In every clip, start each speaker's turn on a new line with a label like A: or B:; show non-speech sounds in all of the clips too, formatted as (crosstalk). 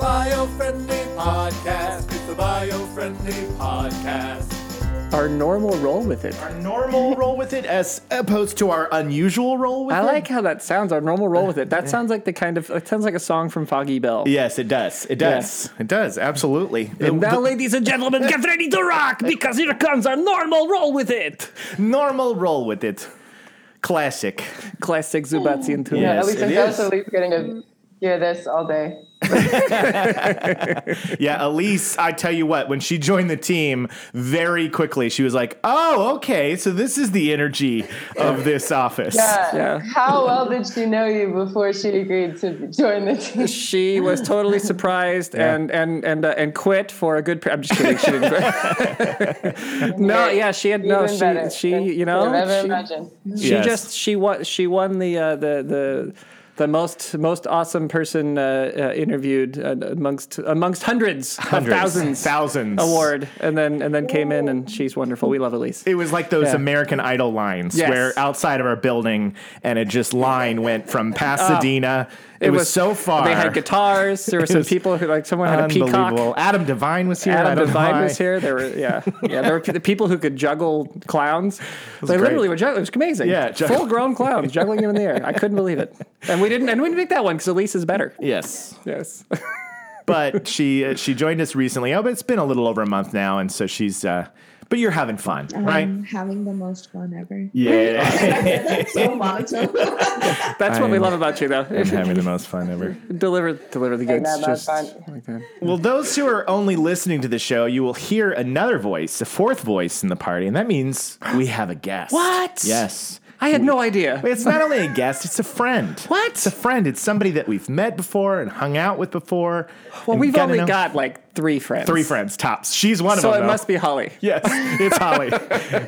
A: bio-friendly podcast. It's the bio-friendly podcast.
B: Our normal roll with it.
C: Our normal (laughs) roll with it as opposed to our unusual roll with
B: I
C: it.
B: I like how that sounds. Our normal roll with it. That (laughs) sounds like the kind of. It sounds like a song from Foggy Bell.
C: Yes, it does. It does. It does. Absolutely.
B: And
C: The-
B: now, ladies and gentlemen, get ready to rock because here comes our normal roll with it.
C: normal roll with it. Classic.
B: Classic Zubatsian tune.
C: Yeah.
D: At least
C: it
D: I'm jealous
C: is.
D: getting to hear this all day. (laughs)
C: Yeah, Elise, I tell you what, when she joined the team, very quickly she was like, "Oh, okay, so this is the energy of this office."
D: Yeah.
B: Yeah.
D: How well did she know you before she agreed to join the team?
B: She was totally surprised
C: Yeah.
B: and and and uh, and quit for a good. Pre- I'm just kidding. She didn't quit. (laughs) no, yeah, she had no.
D: Even
B: She she you know
D: ever
B: she,
D: imagined.
B: she
C: Yes.
B: just she won she won the uh, the the. The most most awesome person uh, uh, interviewed uh, amongst amongst hundreds,
C: Hundreds,
B: of thousands
C: thousands.
B: award, and then and then came in and she's wonderful. We love Elise.
C: It was like those
B: Yeah.
C: American Idol lines
B: Yes.
C: where outside of our building and it just line went from Pasadena. It, was, so far.
B: They had guitars. There were some people who like someone had a peacock.
C: Adam Devine was here.
B: Adam Devine was here. There were yeah, yeah. There were the people who could juggle clowns. (laughs) They
C: great.
B: literally were juggling. It was amazing.
C: Yeah, juggle-
B: full grown clowns (laughs) juggling them in the air. I couldn't believe it. And we didn't. And we didn't pick that one because Elise is better.
C: Yes.
B: Yes.
C: but she uh, she joined us recently. Oh, but it's been a little over a month now, and so she's. Uh, but you're having fun, right?
E: I'm having the most fun ever.
C: Yeah, (laughs)
E: That's so monotone. (laughs)
B: That's what we love about you, though.
C: I'm having the most fun ever. (laughs)
B: deliver, deliver the goods.
D: that
B: Just
D: fun.
B: like that.
C: Well, those who are only listening to the show, you will hear another voice, a fourth voice in the party, and that means we have a guest.
B: What?
C: Yes.
B: I had no idea.
C: It's not only a guest; it's a friend.
B: What?
C: It's a friend. It's somebody that we've met before and hung out with before.
B: Well, we've only
C: know-
B: got like three friends.
C: three friends tops. She's one of them.
B: So it
C: though.
B: must be Holly.
C: Yes, it's Holly.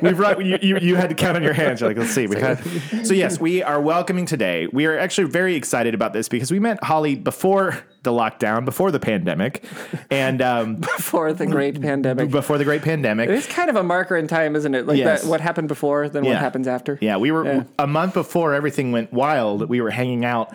C: (laughs) We've run, you, you, you had to count on your hands. You're like, let's see. We had, (laughs) so yes, we are welcoming today. We are actually very excited about this because we met Holly before the lockdown, before the pandemic, and um, (laughs)
B: Before the great pandemic.
C: before the great pandemic.
B: It's kind of a marker in time, isn't it? Like
C: Yes.
B: that, what happened before, then what happens after.
C: Yeah, we were
B: Yeah.
C: a month before everything went wild. We were hanging out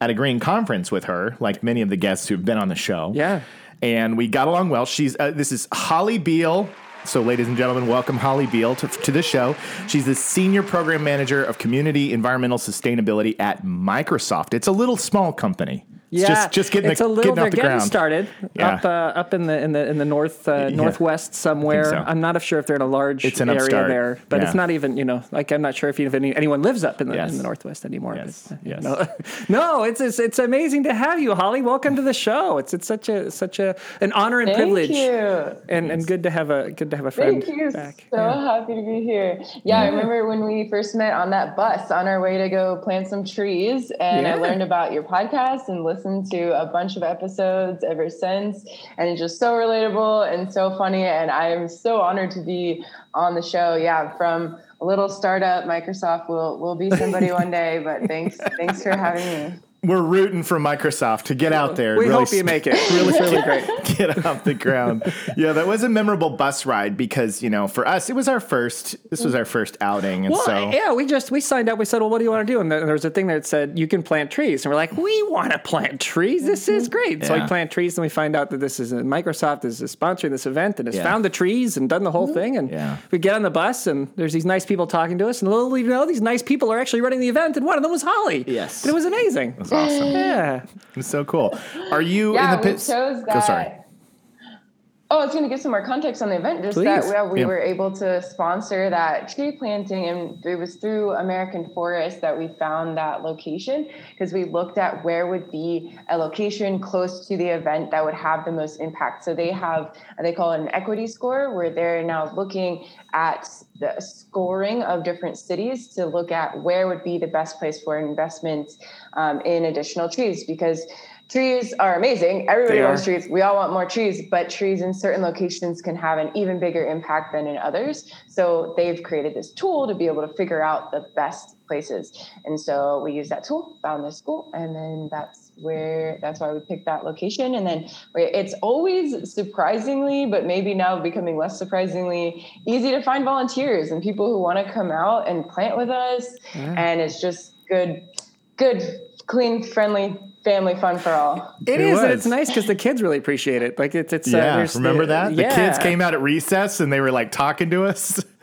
C: at a green conference with her, like many of the guests who've been on the show.
B: Yeah.
C: and we got along well. She's uh, this is Holly Beale. So, ladies and gentlemen, welcome Holly Beale to, to the show. She's the senior program manager of community environmental sustainability at Microsoft. It's a little small company. It's
B: Yeah,
C: just just getting
B: it's
C: the,
B: a little.
C: getting
B: They're
C: the
B: getting
C: ground.
B: started
C: Yeah.
B: up uh, up in the in the in the north uh, northwest somewhere.
C: so.
B: I'm not sure if they're in a large
C: It's an
B: area
C: upstart.
B: there, but
C: Yeah.
B: it's not even you know like I'm not sure if even any, anyone lives up in the
C: Yes.
B: in the northwest anymore.
C: Yes,
B: But, uh,
C: yes.
B: No, (laughs) no, it's, it's it's amazing to have you, Holly. Welcome to the show. It's it's such a such a an honor and
D: Thank
B: privilege,
D: you.
B: and and good to have a good to have a friend
D: Thank you.
B: back.
D: So happy to be here. Yeah, I remember when we first met on that bus on our way to go plant some trees, and
B: Yeah.
D: I learned about your podcast and listened to a bunch of episodes ever since. And it's just so relatable and so funny. And I am so honored to be on the show. Yeah, from a little startup, Microsoft will will be somebody (laughs) one day. But thanks, thanks for having me.
C: We're rooting for Microsoft to get out there.
B: We
C: really
B: hope you
C: sp-
B: make it. (laughs) Really, really great. (laughs)
C: get off the ground. Yeah, that was a memorable bus ride because you know for us it was our first. This was our first outing, and
B: Well,
C: so
B: yeah, we just we signed up. We said, "Well, what do you want to do?" And there there was a thing that said you can plant trees, and we're like, "We want to plant trees. This is mm-hmm. great." So we plant trees, and we find out that this is Microsoft is sponsoring this event and has
C: Yeah.
B: found the trees and done the whole mm-hmm. thing. And
C: Yeah.
B: we get on the bus, and there's these nice people talking to us, and little do you know, these nice people are actually running the event, and one of them was Holly.
C: Yes.
B: and it was amazing.
C: It awesome.
B: Yeah.
C: It's so cool. Are you
D: Yeah,
C: in the
D: we
C: pits?
D: chose
C: Go, sorry.
D: Oh, I was going to give some more context on the event. Just
B: Please.
D: that yeah, we
C: Yeah.
D: were able to sponsor that tree planting, and it was through American Forest that we found that location because we looked at where would be a location close to the event that would have the most impact. So they have they call it an equity score, where they're now looking at the scoring of different cities to look at where would be the best place for investment um, in additional trees because trees are amazing. Everybody
B: They are.
D: trees. We all want more trees, but trees in certain locations can have an even bigger impact than in others. So they've created this tool to be able to figure out the best places. And so we use that tool, found this school, and then that's where that's why we picked that location. And then it's always surprisingly, but maybe now becoming less surprisingly, easy to find volunteers and people who want to come out and plant with us. And it's just good, good clean, friendly, family fun for all.
B: It
C: It
B: is, and it's nice because the kids really appreciate it. Like it's it's uh,
C: Yeah,
B: there's-
C: remember that? The
B: yeah.
C: kids came out at recess and they were like talking to us. (laughs)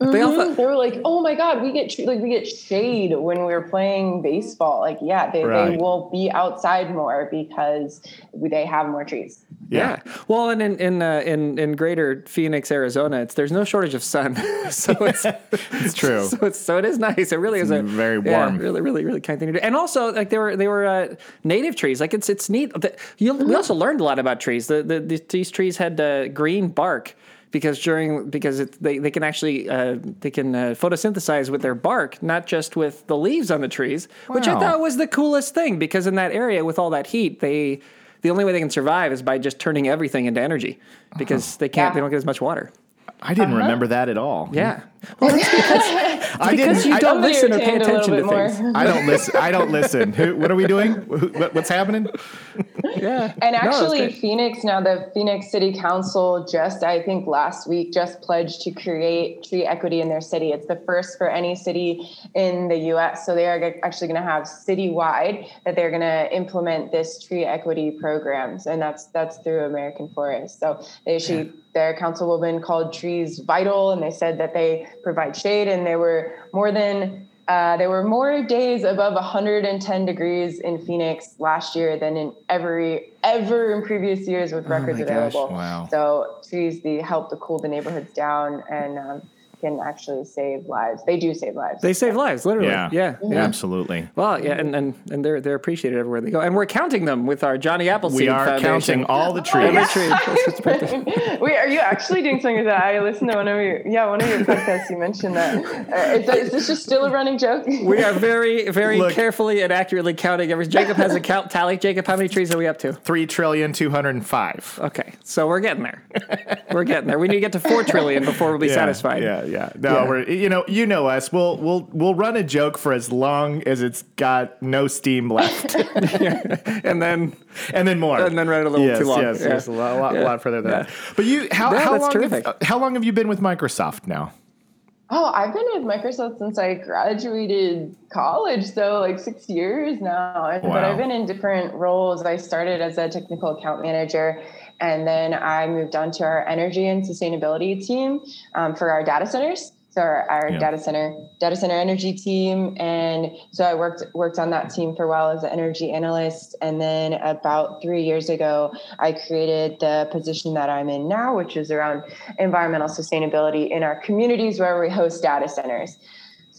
B: They all
D: Mhm.
B: thought,
D: They were like, "Oh my god, we get like we get shade when we're playing baseball." Like, yeah, they,
C: Right.
D: they will be outside more because they have more trees.
B: yeah. Well, and in in uh, in in Greater Phoenix, Arizona, it's there's no shortage of sun, (laughs) so (laughs) it's
C: It's true.
B: so it's so it is nice. It really is a
C: very
B: yeah,
C: warm.
B: really, really, really kind thing to do. And also, like they were they were uh, native trees. Like it's it's neat. The- You, we also learned a lot about trees. The, the, the these trees had uh, green bark because during because it, they they can actually uh, they can uh, photosynthesize with their bark, not just with the leaves on the trees, which I thought was the coolest thing because in that area with all that heat, they the only way they can survive is by just turning everything into energy because they can't
D: Yeah.
B: they don't get as much water.
C: I didn't uh-huh. remember that at all.
B: Yeah. Well, it's (laughs) because,
C: I
B: because
C: didn't-
B: you
C: I-
B: don't
D: Somebody
B: listen or pay
D: retained a little
B: attention to
D: bit more.
B: things.
C: I don't listen. I don't listen. Who, what are we doing? What, what's happening? (laughs)
B: Yeah.
D: And actually,
B: great.
D: Phoenix now, the Phoenix City Council just, I think last week, just pledged to create tree equity in their city. It's the first for any city in the US. So they are actually going to have citywide that they're going to implement this tree equity programs. And that's that's through American Forest. So they actually, their councilwoman called trees vital and they said that they provide shade and there were more than uh, there were more days above 110 degrees in Phoenix last year than in every ever in previous years with records
B: Oh my gosh,
D: available.
C: wow.
D: So trees the help to cool the neighborhoods down and um, can actually save lives. They do save lives.
B: They save lives, literally.
C: Yeah.
B: Yeah. Yeah.
C: Absolutely.
B: Well, yeah, and, and, and they're they're appreciated everywhere they go. And we're counting them with our Johnny Appleseed
C: We are
B: Foundation.
C: counting all the trees.
B: Every tree. That's what's birthday. (laughs)
D: Wait, are you actually doing something with that? I listened to one of your yeah one of your podcasts. You mentioned that. Uh, is, is this just still a running joke?
B: We are very, very
C: Look.
B: carefully and accurately counting every. Jacob has a count tally. Jacob, how many trees are we up to?
C: Three trillion two hundred and five.
B: Okay, so we're getting there. We're getting there. We need to get to four trillion before we'll be
C: Yeah,
B: satisfied.
C: Yeah, yeah. No,
B: Yeah.
C: we're you know you know us. We'll we'll we'll run a joke for as long as it's got no steam left, (laughs) (laughs)
B: And then
C: and then more,
B: And then run it a little
C: yes,
B: too long.
C: Yes,
B: Yeah.
C: yes, a lot, a lot,
B: Yeah.
C: lot further than
B: Yeah.
C: that. But you, how
B: No,
C: how long have, uh, how long have you been with Microsoft now?
D: Oh, I've been with Microsoft since I graduated college, so like six years now. And- But I've been in different roles. I started as a technical account manager, and then I moved on to our energy and sustainability team um, for our data centers. So our, our
C: Yeah.
D: data center data center energy team, and so I worked worked on that team for a while as an energy analyst. And then about three years ago, I created the position that I'm in now, which is around environmental sustainability in our communities where we host data centers.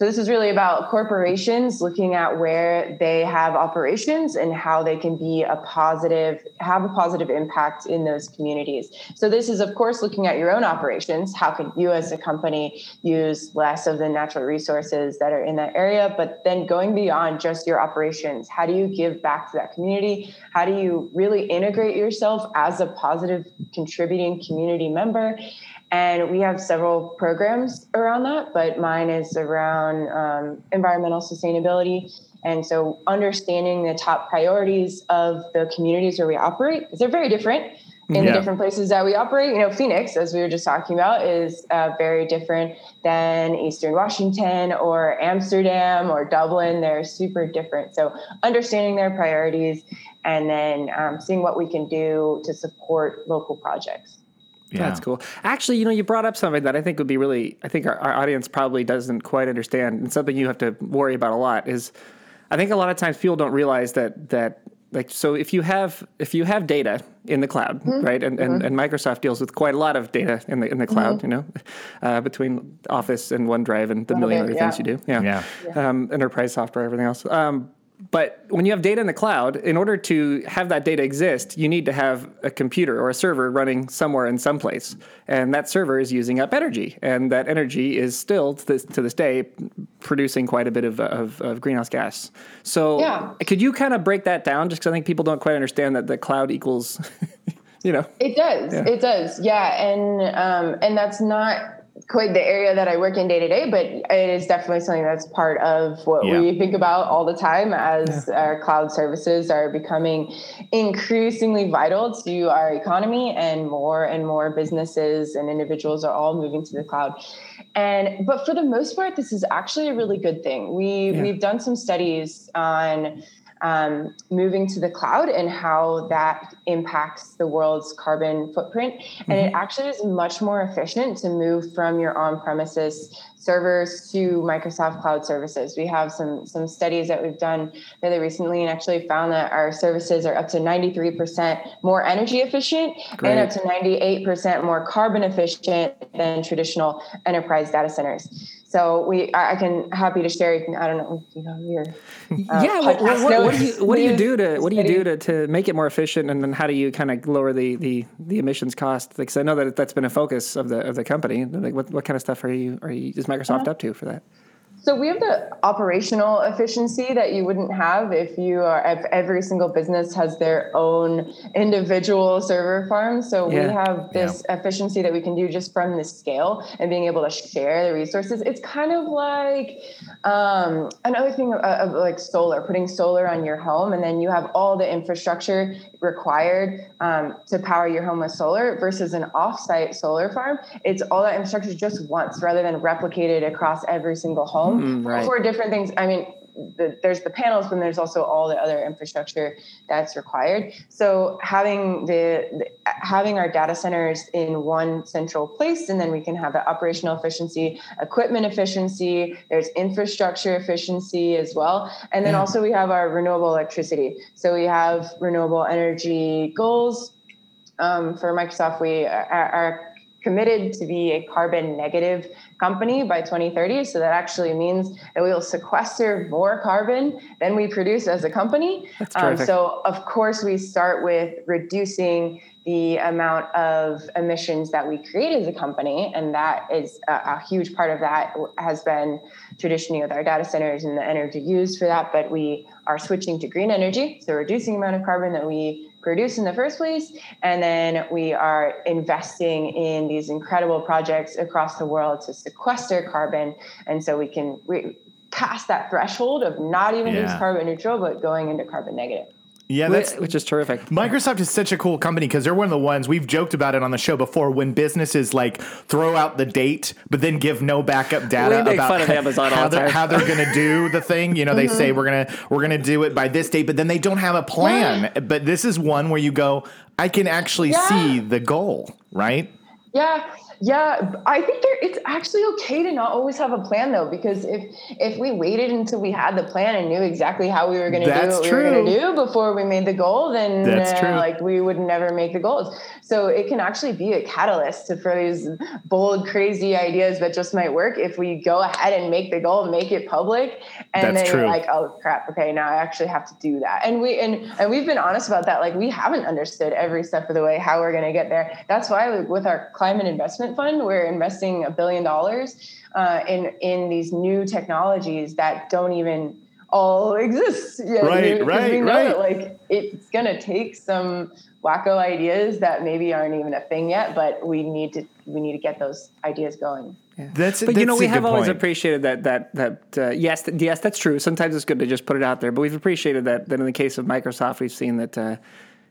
D: So this is really about corporations looking at where they have operations and how they can be a positive, have a positive impact in those communities. So this is of course looking at your own operations. How can you as a company use less of the natural resources that are in that area? But then going beyond just your operations, how do you give back to that community? How do you really integrate yourself as a positive contributing community member? And we have several programs around that, but mine is around um, environmental sustainability. And so understanding the top priorities of the communities where we operate, 'cause they're very different in
C: Yeah.
D: the different places that we operate. You know, Phoenix, as we were just talking about, is uh, very different than Eastern Washington or Amsterdam or Dublin. They're super different. So understanding their priorities and then um, seeing what we can do to support local projects.
C: Yeah.
B: That's cool. Actually, you know, you brought up something that I think would be really, I think our, our audience probably doesn't quite understand, and something you have to worry about a lot is, I think a lot of times people don't realize that that like so if you have if you have data in the cloud, right, and, and and Microsoft deals with quite a lot of data in the in the cloud, you know, (laughs) uh, between Office and OneDrive and the million
D: it,
B: other things you do, yeah,
C: Yeah.
B: Um, enterprise software, everything else. Um, but when you have data in the cloud, in order to have that data exist, you need to have a computer or a server running somewhere in some place. And that server is using up energy. And that energy is still, to this, to this day, producing quite a bit of, of, of greenhouse gas. So
D: Yeah.
B: could you kind of break that down? Just because I think people don't quite understand that the cloud equals, (laughs) you know.
D: It does. It does. Yeah, and um, and that's not quite the area that I work in day to day, but it is definitely something that's part of what
C: Yeah.
D: we think about all the time as our cloud services are becoming increasingly vital to our economy, and more and more businesses and individuals are all moving to the cloud. And but for the most part, this is actually a really good thing. We
B: Yeah.
D: we've done some studies on um, moving to the cloud and how that impacts the world's carbon footprint. Mm-hmm. And it mm-hmm. actually is much more efficient to move from your on premises servers to Microsoft Cloud services. We have some some studies that we've done really recently and actually found that our services are up to 93% more energy efficient Great. and up to 98% more carbon efficient than traditional enterprise data centers. So we, I can happy to share. I don't know, you know, your
B: uh, yeah. What, what, what, do you what do you do to what do you do to, to make it more efficient, and then how do you kind of lower the the, the emissions cost? Because I know that that's been a focus of the of the company. Like, what what kind of stuff are you are you is Microsoft uh-huh. up to for that?
D: So we have the operational efficiency that you wouldn't have if you are if every single business has their own individual server farm. So yeah. we have this yeah. efficiency that we can do just from the scale and being able to share the resources. It's kind of like um, another thing of, of like solar, putting solar on your home, and then you have all the infrastructure required um, to power your home with solar versus an offsite solar farm. It's all that infrastructure just once rather than replicated across every single home mm, right. for different things. I mean, the, there's the panels, but there's also all the other infrastructure that's required. So having the, the, having our data centers in one central place, and then we can have the operational efficiency, equipment efficiency. There's infrastructure efficiency as well, and then yeah. also we have our renewable electricity. So we have renewable energy goals. Um, for Microsoft, we are, are committed to be a carbon negative company by 2030. So that actually means that we will sequester more carbon than we produce as a company. Um, so, of course, we start with reducing the amount of emissions that we create as a company. And that is a, a, huge part of that has been traditionally with our data centers and the energy used for that. But we are switching to green energy. So reducing the amount of carbon that we produce in the first place. And then we are investing in these incredible projects across the world to sequester carbon. And so we can re- pass that threshold of not even yeah. just carbon neutral, but going into carbon negative.
C: Yeah, that's
B: which is terrific.
C: Microsoft is such a cool company because they're one of the ones we've joked about it on the show before. When businesses like throw out the date, but then give no backup data about (laughs) how, they're, how they're going to do the thing. You know, they mm-hmm. say we're gonna we're gonna do it by this date, but then they don't have a plan. Yeah. But this is one where you go, I can actually yeah. see the goal, right?
D: Yeah, yeah, I think there, it's actually okay to not always have a plan though, because if if we waited until we had the plan and knew exactly how we were going to do what true. we were going to do before we made the goal, then uh, like we would never make the goals. So it can actually be a catalyst to for these bold, crazy ideas that just might work if we go ahead and make the goal, make it public, and That's then true. like, oh crap, okay, now I actually have to do that. And we and and we've been honest about that. Like we haven't understood every step of the way how we're going to get there. That's why with our climate investment fund. We're investing a billion dollars uh, in in these new technologies that don't even all (laughs) exist yet.
C: Right, you, right, know right.
D: That, like it's gonna take some wacko ideas that maybe aren't even a thing yet, but we need to we need to get those ideas going.
B: Yeah. That's, but that's you know we have always point. appreciated that that that uh, yes th- yes that's true. Sometimes it's good to just put it out there, but we've appreciated that that in the case of Microsoft, we've seen that uh,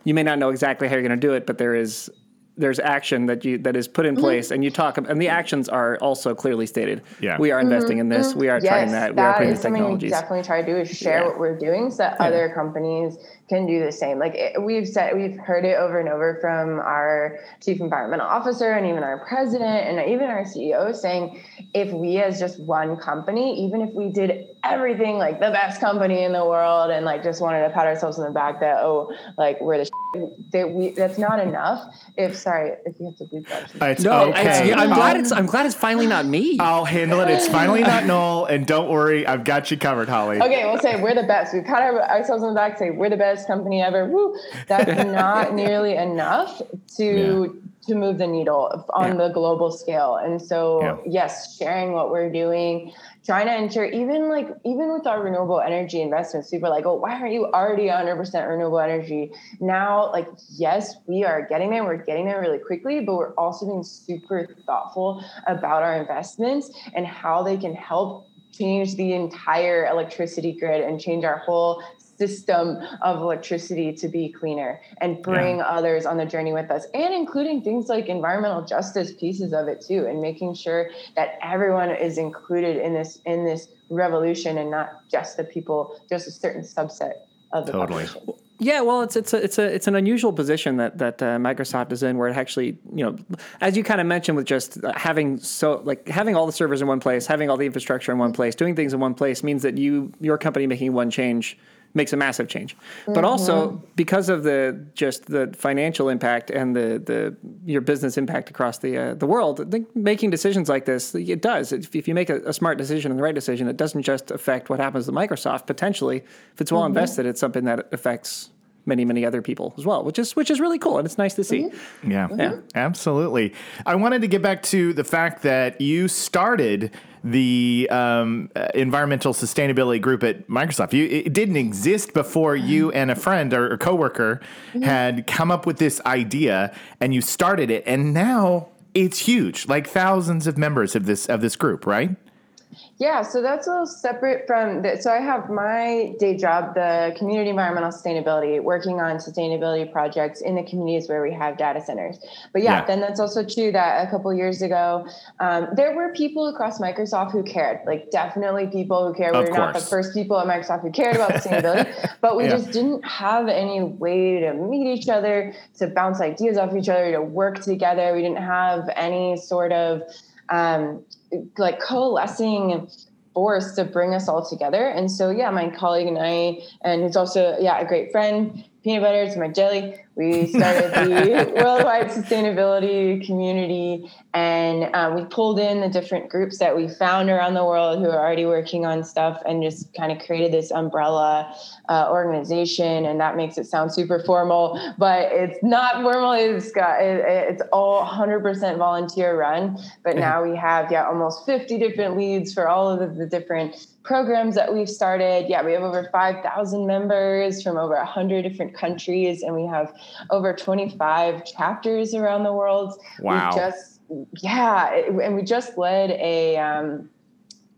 B: you may not know exactly how you're going to do it, but there is there's action that you that is put in mm-hmm. place mm-hmm. and you talk and the actions are also clearly stated yeah we are investing mm-hmm. in this we are
D: yes,
B: trying that, we are putting these technologies
D: definitely try to do is share yeah. what we're doing so that yeah. other companies can do the same. Like it, we've said, we've heard it over and over from our chief environmental officer and even our president and even our CEO saying, if we as just one company, even if we did everything like the best company in the world and like just wanted to pat ourselves on the back that oh like we're the that we that's not enough. If sorry, if you have to bleep that.
B: It's no, okay. It's, I'm glad it's I'm glad it's finally not me.
C: I'll handle it. It's finally not Noel, and don't worry, I've got you covered, Holly.
D: Okay, we'll say we're the best. We've pat ourselves on the back, say we're the best company ever. Woo! That's (laughs) not nearly enough to yeah. To move the needle on yeah. the global scale. And so, yeah. yes, sharing what we're doing, trying to ensure even like even with our renewable energy investments, people are like, "Oh, why aren't you already 100% renewable energy?" Now, like, yes, we are getting there. We're getting there really quickly, but we're also being super thoughtful about our investments and how they can help change the entire electricity grid and change our whole system of electricity to be cleaner and bring yeah. others on the journey with us and including things like environmental justice pieces of it too and making sure that everyone is included in this in this revolution and not just the people just a certain subset of the
C: Totally.
D: population.
B: Yeah, well, it's it's a, it's a it's an unusual position that that uh, Microsoft is in, where it actually, you know, as you kind of mentioned, with just having so like having all the servers in one place, having all the infrastructure in one place, doing things in one place means that you your company making one change makes a massive change. But also because of the just the financial impact and the the your business impact across the uh, the world, I think making decisions like this, it does. If, if you make a, a smart decision and the right decision, it doesn't just affect what happens to Microsoft. Potentially, if it's well invested, it's something that affects many many other people as well, which is which is really cool and it's nice to see.
C: Yeah,
B: Yeah.
C: absolutely. I wanted to get back to the fact that you started the um, uh, environmental sustainability group at Microsoft. You, it didn't exist before you and a friend or, or coworker had come up with this idea, and you started it, and now it's huge, like thousands of members of this of this group, right?
D: Yeah, so that's a little separate from that. so I have my day job, the community environmental sustainability, working on sustainability projects in the communities where we have data centers. But yeah,
C: Yeah.
D: then that's also true that a couple years ago, um, there were people across Microsoft who cared, like definitely people who care.
C: Of
D: We're not the first people at Microsoft who cared about sustainability, (laughs) but we
C: Yeah.
D: just didn't have any way to meet each other, to bounce ideas off each other, to work together. We didn't have any sort of um, like coalescing force to bring us all together. And so, yeah, my colleague and I, and who's also, yeah, a great friend, peanut butter to my jelly. We started the (laughs) worldwide sustainability community, and um, we pulled in the different groups that we found around the world who are already working on stuff, and just kind of created this umbrella uh, organization. And that makes it sound super formal, but it's not formal. It's got it, it's all 100% volunteer run. But now we have yeah almost 50 different leads for all of the, the different programs that we've started. Yeah, we have over 5,000 members from over 100 different countries, and we have over 25 chapters around the world.
C: Wow.
D: We just, yeah, and we just led a um,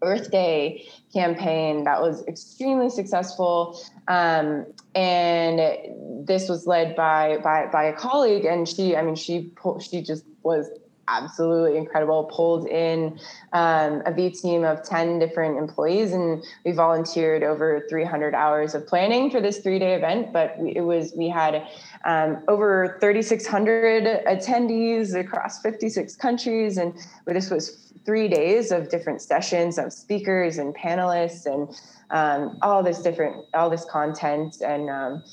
D: Earth Day campaign that was extremely successful. Um, and this was led by, by, by a colleague and she, I mean, she, she just was absolutely incredible, pulled in um, a V team of 10 different employees and we volunteered over 300 hours of planning for this three day event. But we, it was, we had um, over 3,600 attendees across 56 countries. And this was three days of different sessions of speakers and panelists and um, all this different, all this content and um,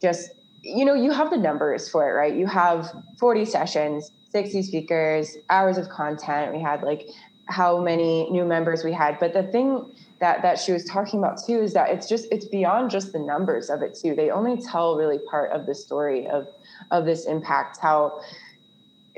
D: just, you know, you have the numbers for it, right? You have 40 sessions, 60 speakers, hours of content. We had like how many new members we had. But the thing that that she was talking about too is that it's just it's beyond just the numbers of it too. They only tell really part of the story of of this impact, how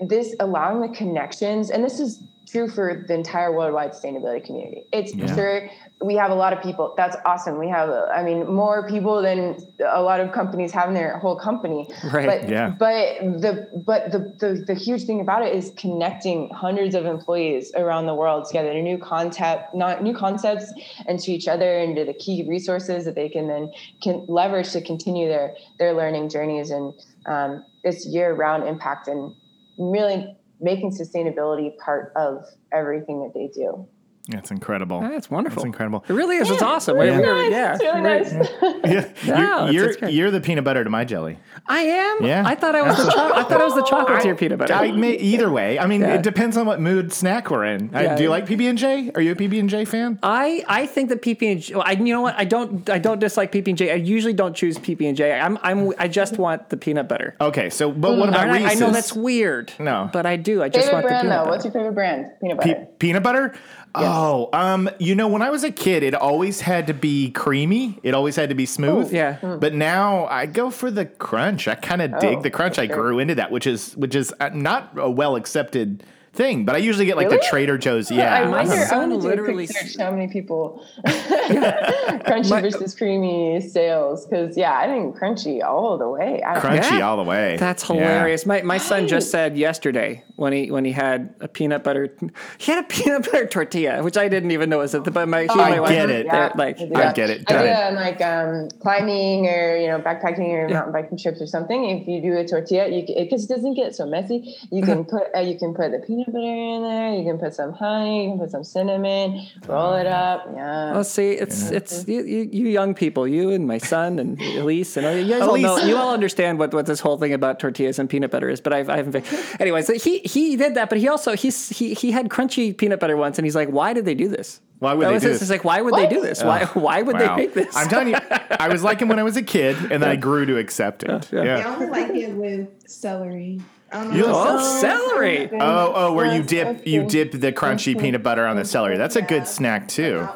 D: this allowing the connections, and this is true for the entire worldwide sustainability community. It's
C: Yeah.
D: sure we have a lot of people. That's awesome. We have, I mean, more people than a lot of companies have in their whole company.
B: Right.
D: But
C: Yeah.
D: but the but the, the the huge thing about it is connecting hundreds of employees around the world together to new concept, not new concepts, and to each other and to the key resources that they can then can leverage to continue their their learning journeys and um, this year round impact and really making sustainability part of everything that they do.
C: That's incredible.
B: Ah, that's wonderful.
C: That's incredible.
B: It really is. It's awesome. We-
C: Yeah.
B: we were-
D: Nice.
B: yeah.
D: It's really nice.
C: Yeah, (laughs)
B: No,
C: you're
B: it's- it's
C: you're, you're the peanut butter to my jelly.
B: I am.
C: Yeah.
B: I thought I was the cho- I thought I was the chocolate to your peanut butter.
C: I may, either way. I mean,
B: Yeah.
C: it depends on what mood snack we're in. Uh,
B: I-
C: do you like PB and J? Are you a PB and J fan?
B: I, I think that PB and J. I you know what I don't I don't dislike PB and J. I usually don't choose PB and J. I'm I'm I just want the peanut butter.
C: Okay, so but what about
B: And I, I know that's weird.
C: No.
B: but I do. I just
D: favorite
B: want the
D: brand
B: peanut
D: though?
B: butter.
D: What's your favorite brand? Peanut
C: Pe-
D: butter.
C: peanut butter. Oh, um, you know, when I was a kid, it always had to be creamy. It always had to be smooth.
B: Oh, yeah.
C: But now I go for the crunch. I kind of dig the crunch. I grew into that, which is which is uh, not a well accepted thing. But I usually get like the Trader Joe's. Yeah,
D: I
B: my
D: wonder. I
B: son
D: want to do a
B: literally
D: quick search. How many people (laughs) (laughs) crunchy
B: My-
D: versus creamy sales? Because yeah, I think crunchy all the way. I don't
C: crunchy
B: Yeah.
C: all the way.
B: That's
C: Yeah.
B: hilarious. My my son just said yesterday when he when he had a peanut butter he had a peanut butter tortilla, which I didn't even know was it. But my, he and
C: I
B: wife,
C: get it.
D: Yeah,
B: like
D: I do
C: I get it.
D: I
C: Got
D: do
C: it.
D: that on like um, climbing or you know backpacking or mountain biking trips or something. If you do a tortilla, you because it doesn't get so messy. You can put uh, you can put the peanut peanut butter in there. You can put some honey. You can put some cinnamon. Roll it up. Yeah.
B: Well, see, it's it's you, you, you young people, you and my son and (laughs) Elise, and you guys all know,
C: Elise.
B: you all understand what, what this whole thing about tortillas and peanut butter is. But I've, I haven't. Anyway, so he he did that, but he also he's he he had crunchy peanut butter once, and he's like, why did they do this?
C: Why would
B: That
C: they
B: was
C: do this?
B: It's like, why would they do
D: What?
B: this? Why why would
C: Wow.
B: they make this?
C: I'm telling you, I was like him when I was a kid, and then I (laughs) grew to accept it.
B: yeah.
C: Yeah.
E: I only like it with celery. I don't
C: You-
E: know.
B: oh, celery.
C: Oh, oh, where you dip you dip the crunchy peanut butter on the celery. That's a good snack too.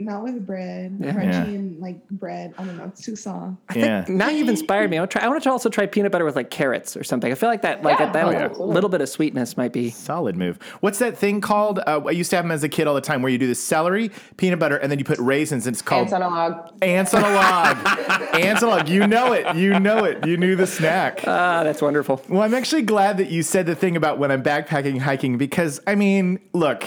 E: Not with, bread.
B: Yeah.
E: Crunchy
C: Yeah.
E: and like bread. I don't know. It's too soft.
C: Yeah.
B: Now you've inspired me. I want to try. I want to also try peanut butter with like carrots or something. I feel like that, like
D: Yeah.
B: that
D: Oh,
C: yeah.
B: little bit of sweetness might be.
C: Solid move. What's that thing called? Uh, I used to have them as a kid all the time, where you do the celery, peanut butter, and then you put raisins. And it's called
D: Ants on a log.
C: ants on a log. (laughs) ants on a log. You know it. You know it. You knew the snack.
B: Ah, that's wonderful.
C: Well, I'm actually glad that you said the thing about when I'm backpacking hiking because I mean, look,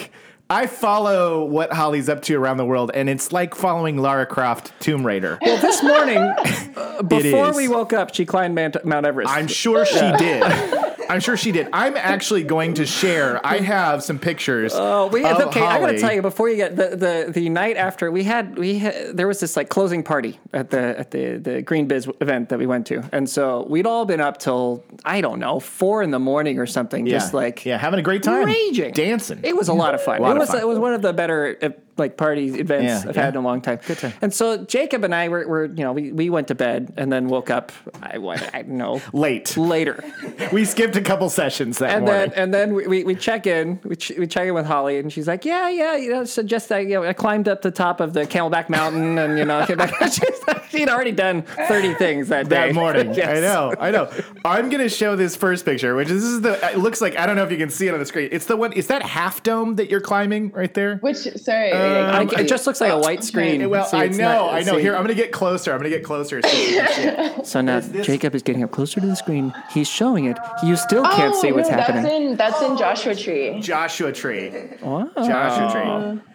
C: I follow what Holly's up to around the world, and it's like following Lara Croft Tomb Raider.
B: Well, this morning, (laughs) before we woke up, she climbed Mount Everest.
C: I'm sure she did. (laughs) I'm sure she did. I'm actually going to share. I have some pictures.
B: Oh, we
C: of
B: okay. I gotta tell you before you get the, the the night after we had we had, there was this like closing party at the at the the Green Biz event that we went to, and so we'd all been up till I don't know four in the morning or something,
C: Yeah.
B: just like
C: yeah, having a great time,
B: raging,
C: dancing.
B: It was a lot of fun.
C: Lot
B: it was
C: fun.
B: it was one of the better like party events
C: Yeah,
B: I've
C: yeah.
B: had in a long time. Good time. And so Jacob and I were, were you know we, we went to bed and then woke up. I I don't know (laughs)
C: late.
B: later. (laughs)
C: We skipped a couple sessions that
B: And
C: morning.
B: then and then we, we, we check in we, ch- we check in with Holly and she's like yeah yeah you know so just like you know I climbed up the top of the Camelback Mountain (laughs) and you know came back she's like, she'd already done thirty things that day
C: that morning.
B: Yes.
C: I know, I know. I'm gonna show this first picture, which is this is the. It looks like I don't know if you can see it on the screen. It's the one. Is that half dome that you're climbing right there?
D: Which sorry,
B: I,
D: I, um,
B: it just looks like a uh, white screen.
C: Well,
B: See,
C: I know,
B: not-
C: I know.
B: see.
C: Here, I'm gonna get closer. I'm gonna get closer. (laughs) So you can see it.
B: So now Jacob is getting up closer to the screen. He's showing it. You still can't oh, see what's
D: Oh, no,
B: happening.
D: That's in that's in Joshua Tree.
C: Joshua Tree.
B: Wow.
C: Joshua Tree.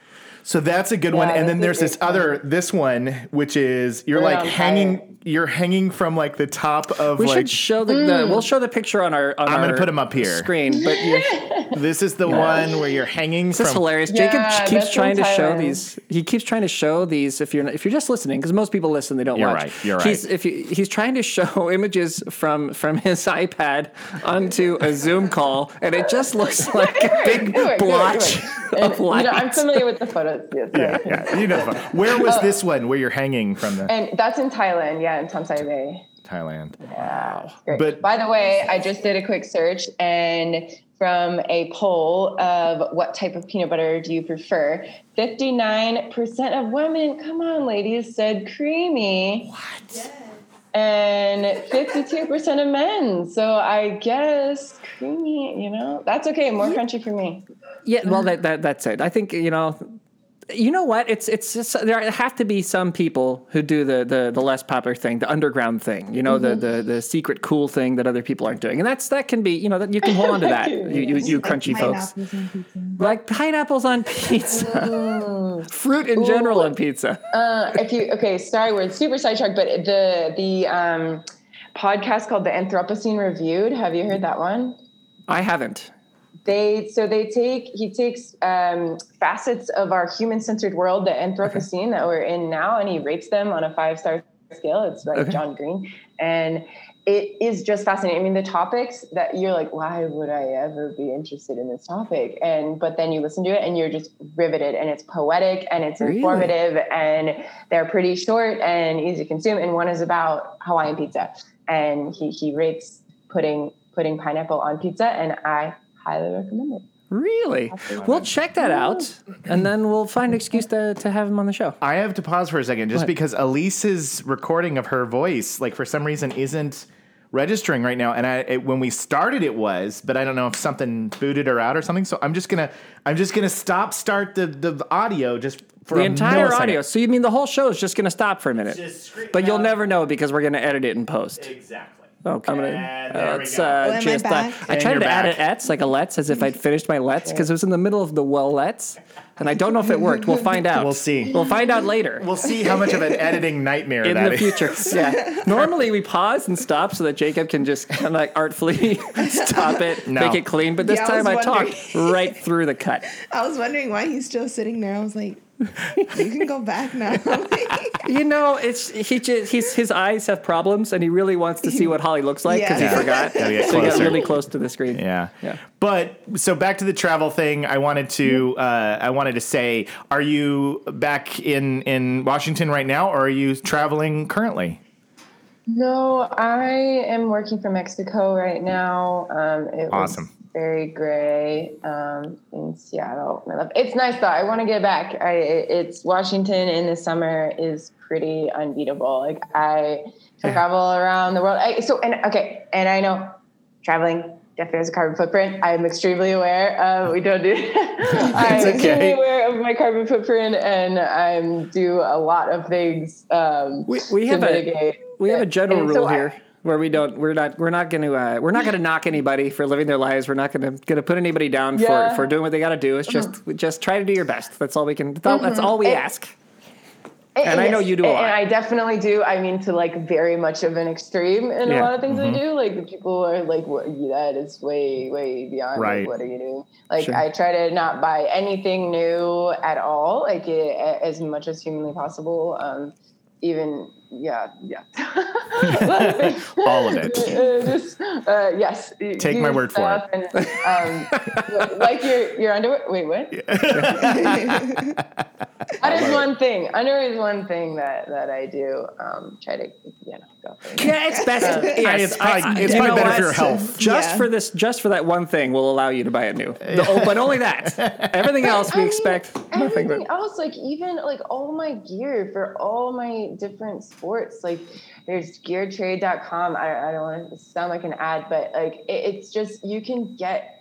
C: So that's a good one. And then there's this
D: great
C: other, this one, which is you're
D: Burn
C: like
D: on
C: hanging,
D: fire.
C: you're hanging from like the top of
B: We
C: like.
B: should show the, the we'll show the picture on our on
C: I'm gonna put them up here.
B: screen. But (laughs)
C: this is the one where you're hanging
B: This is
C: from.
B: hilarious.
D: Yeah,
B: Jacob keeps trying to show these. He keeps trying to show these. If you're if you're just listening, because most people listen, they don't
C: You're
B: watch.
C: right, you're
B: He's
C: right.
B: if you, he's trying to show (laughs) images from from his iPad onto a Zoom call, and it just looks (laughs) like a big
D: Go ahead, go ahead,
B: blotch of
D: And, you know, I'm familiar with the photos. Yes,
C: Yeah, yeah, you know. the one. Where
D: Uh,
C: was this one where you're hanging from the
D: And that's in Thailand, yeah, in Tonsai Bay.
C: Thailand?
D: Great.
C: But-
D: by the way, I just did a quick search and from a poll of what type of peanut butter do you prefer, 59% of women, come on, ladies, said creamy. What? And 52% of men. So I guess creamy, you know, that's okay. More crunchy for me.
B: Yeah, well, that, that that's it. I think you know. You know what? It's it's just there have to be some people who do the the, the less popular thing, the underground thing. You know, the, the the secret cool thing that other people aren't doing, and that's that can be. You know, that you can hold on to that. You you, you crunchy folks.
E: On pizza.
B: like pineapples on pizza, fruit in general on pizza.
D: Uh, if you okay, sorry, we're super sidetracked, but the the um, podcast called the Anthropocene Reviewed. Have you heard that one?
B: I haven't.
D: They so they take he takes um, facets of our human centered world, the Anthropocene that we're in now, and he rates them on a five star scale. It's like
B: Okay.
D: John Green, and it is just fascinating. I mean, the topics that you're like, why would I ever be interested in this topic? And but then you listen to it and you're just riveted, and it's poetic and it's
B: Really?
D: informative, and they're pretty short and easy to consume. And one is about Hawaiian pizza, and he he rates putting putting pineapple on pizza, and I highly recommend it.
B: Really? We'll check that out, and then we'll find an excuse to, to have him on the show.
C: I have to pause for a second just
B: What?
C: because Elise's recording of her voice, like for some reason, isn't registering right now. And I, it, when we started, it was, but I don't know if something booted her out or something. So I'm just gonna, I'm just gonna stop start the the audio just for
B: The
C: a
B: entire
C: millisecond.
B: audio. So you mean the whole show is just going to stop for a minute?
C: Just scream
B: But you'll
C: out.
B: never know because we're going to edit it in post.
C: Exactly.
B: Okay. I'm gonna, uh, let's,
C: go.
B: uh,
E: Oh, am I
B: just, uh. I
C: And
B: tried
C: you're
B: to add
C: back.
B: an ets, like a let's, as if I'd finished my let's, because it was in the middle of the well let's. and I don't know if it worked. We'll find out.
C: We'll see.
B: We'll find out later.
C: We'll see how much of an editing nightmare
B: in
C: that
B: the
C: is.
B: future. (laughs) Yeah. Normally we pause and stop so that Jacob can just kind of like artfully (laughs) stop it,
C: No.
B: make it clean. But this
E: Yeah,
B: time I,
E: wondering.
B: talked right through the cut. (laughs)
E: I was wondering why he's still sitting there. I was like, (laughs) you can go back now. (laughs)
B: You know, it's he just he's his eyes have problems and he really wants to see what Holly looks like because
E: Yeah.
B: he forgot.
C: Gotta
B: so he got really close to the screen.
C: Yeah.
B: Yeah.
C: But so back to the travel thing. I wanted to uh, I wanted to say, are you back in in Washington right now, or are you traveling currently?
D: No, I am working from Mexico right now. Um, it
C: Awesome.
D: was very gray um, in Seattle. I love- It's nice though. I want to get back. I, it's Washington in the summer is pretty unbeatable. Like I travel around the world. I, so and okay, and I know traveling definitely has a carbon footprint. I'm extremely aware. Uh, we don't do. (laughs) (laughs) I'm
C: okay.
D: extremely aware of my carbon footprint, and I do a lot of things. Um,
B: We, we
D: to
B: have a we have a general
D: And
B: rule
D: so I-
B: here where we don't we're not we're not going to uh, we're not going to knock anybody for living their lives. We're not going to going to put anybody down
D: Yeah. Mm-hmm.
B: for for doing what they got to do. It's just just try to do your best. That's all we can. That's all, that's all we
D: It-
B: ask. And I know you do a
D: and,
B: lot.
D: And I definitely do. I mean, to like very much of an extreme in
B: Yeah.
D: a lot of things I do. Like people are like, "What? That is way, way beyond.
C: Right.
D: Like, what are you doing?" Like
B: Sure.
D: I try to not buy anything new at all, like it, as much as humanly possible. Um, even yeah, yeah. A lot of things. (laughs)
C: All of it.
D: Uh, just, uh, yes.
C: Take my word for
D: it. And, um, (laughs) like your your underwear. Wait, what? That (laughs) is one thing. Underwear is one thing that that I do. Um, try to you know go for.
B: Yeah, it's best. yes,
C: it's probably- it's
B: you
C: probably better
B: what?
C: for your health.
B: Just
E: Yeah.
B: for this, just for that one thing, we'll allow you to buy it new. The- oh, but only that. Everything else we
D: mean,
B: expect nothing
D: Everything
B: but.
D: else, like even like all my gear for all my different sports, like there's geartrade.com. I, I don't want to sound like an ad, but like it, it's just you can get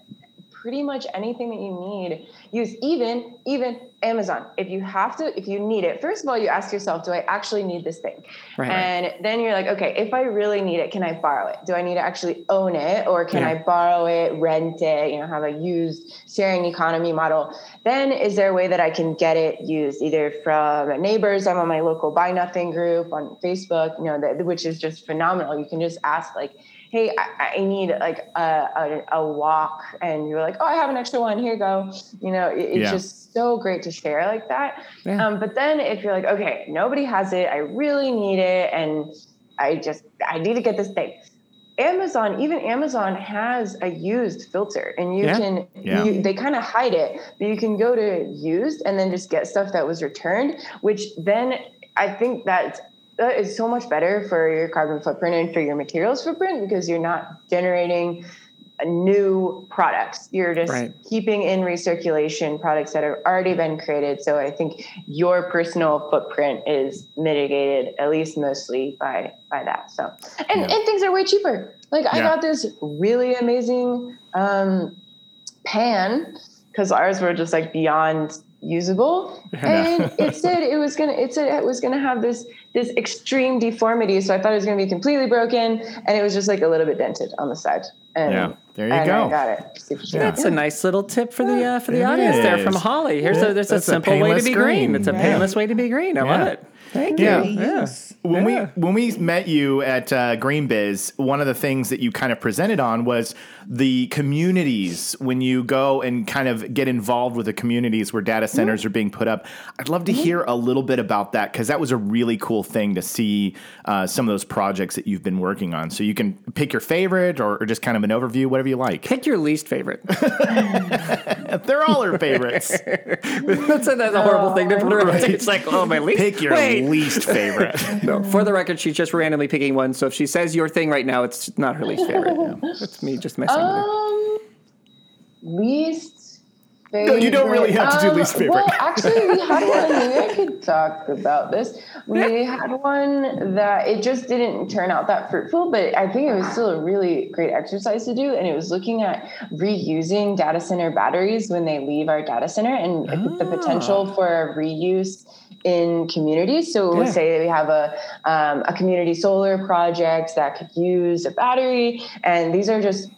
D: pretty much anything that you need. Use even even Amazon. If you have to, if you need it, first of all, you ask yourself, do I actually need this thing?
B: Right.
D: And then you're like, okay, if I really need it, can I borrow it? Do I need to actually own it, or can
B: Yeah.
D: I borrow it, rent it? You know, have a used sharing economy model. Then is there a way that I can get it used either from neighbors? I'm on my local Buy Nothing group on Facebook. You know, that, which is just phenomenal. You can just ask like hey, I, I need like a, a, a walk. And you're like, oh, I have an extra one. Here you go. You know, it- it's
C: Yeah.
D: just so great to share like that.
B: Yeah.
D: Um, but then if you're like, okay, nobody has it, I really need it. And I just, I need to get this thing. Amazon, even Amazon has a used filter and you
B: Yeah.
D: can,
C: Yeah.
D: you, they kind of hide it, but you can go to used and then just get stuff that was returned, which then I think that's that is so much better for your carbon footprint and for your materials footprint because you're not generating a new products. You're just
B: Right.
D: keeping in recirculation products that have already been created. So I think your personal footprint is mitigated at least mostly by by that. So and,
C: Yeah.
D: and things are way cheaper. Like I
C: Yeah.
D: got this really amazing um, pan because ours were just like beyond usable (laughs) and it said it was gonna it said it was gonna have this this extreme deformity so i thought it was gonna be completely broken and it was just like a little bit dented on the side and
C: Yeah, there you
D: and
C: go.
D: i got it Super cheap.
B: That's a nice little tip for the uh, for the
C: It
B: audience there from. Holly. Here's
C: Yeah,
B: a there's a
C: that's a
B: simple way to be green.
C: green.
B: It's a
E: Right.
B: painless way to be green. I love it. Thank
C: Yeah.
B: you. Yeah.
E: use.
C: When
B: Yeah.
C: we when we met you at uh, Green Biz, one of the things that you kind of presented on was the communities. When you go and kind of get involved with the communities where data centers are being put up, I'd love to hear a little bit about that because that was a really cool thing to see uh, some of those projects that you've been working on. So you can pick your favorite or, or just kind of an overview, whatever you like.
B: Pick your least favorite. (laughs)
C: They're all our favorites. (laughs)
B: that's, a, that's a horrible thing to (laughs) around. It's like, oh, my least.
C: Pick your
B: Wait.
C: Least favorite. (laughs)
B: No, for the record, she's just randomly picking one. So if she says your thing right now, it's not her least favorite. (laughs) It's me just messing with her.
D: um least favorite.
C: No, you don't really have to do
D: Um,
C: least favorite.
D: well actually we had (laughs) one maybe i could talk about this we had one that it just didn't turn out that fruitful but i think it was still a really great exercise to do and it was looking at reusing data center batteries when they leave our data center and the potential for reuse in communities so
B: Yeah.
D: let's say we have a, um, a community solar project that could use a battery and these are just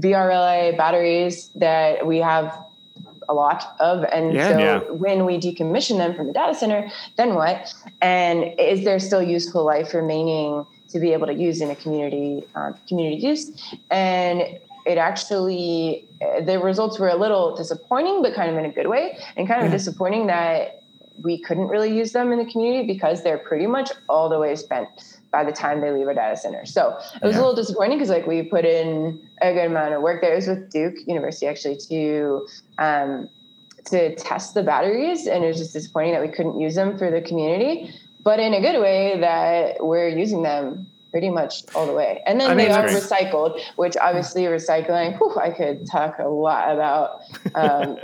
D: vrla batteries that we have a lot of. And
B: Yeah.
D: so
C: Yeah.
D: when we decommission them from the data center, then what? And is there still useful life remaining to be able to use in a community um, community use? And it actually the results were a little disappointing, but kind of in a good way, and kind of disappointing that we couldn't really use them in the community because they're pretty much all the way spent by the time they leave our data center. So it was
C: Yeah.
D: a little disappointing because like we put in a good amount of work there. It was with Duke University actually to um, to test the batteries, and it was just disappointing that we couldn't use them for the community, but in a good way that we're using them pretty much all the way. And then
B: I
D: they are
C: that's-
D: recycled, which obviously recycling. Whew, I could talk a lot about (laughs) um,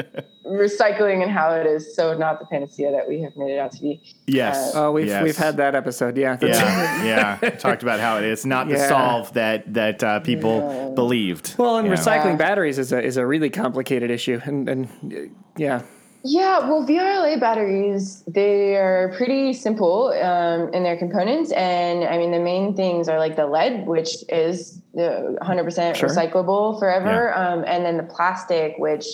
D: recycling and how it is so not the panacea that we have made it out to be.
C: Yes.
B: Oh, we've
C: Yes.
B: we've had that episode. Yeah. That's-
C: Yeah, (laughs) yeah. Talked about how it's not the solve that that uh, people believed.
B: Well, and recycling
D: Yeah.
B: batteries is a is a really complicated issue, and and uh, yeah,
D: Yeah, well, VRLA batteries, they are pretty simple um, in their components. And I mean, the main things are like the lead, which is uh, 100%
B: Sure.
D: recyclable forever. Um, and then the plastic, which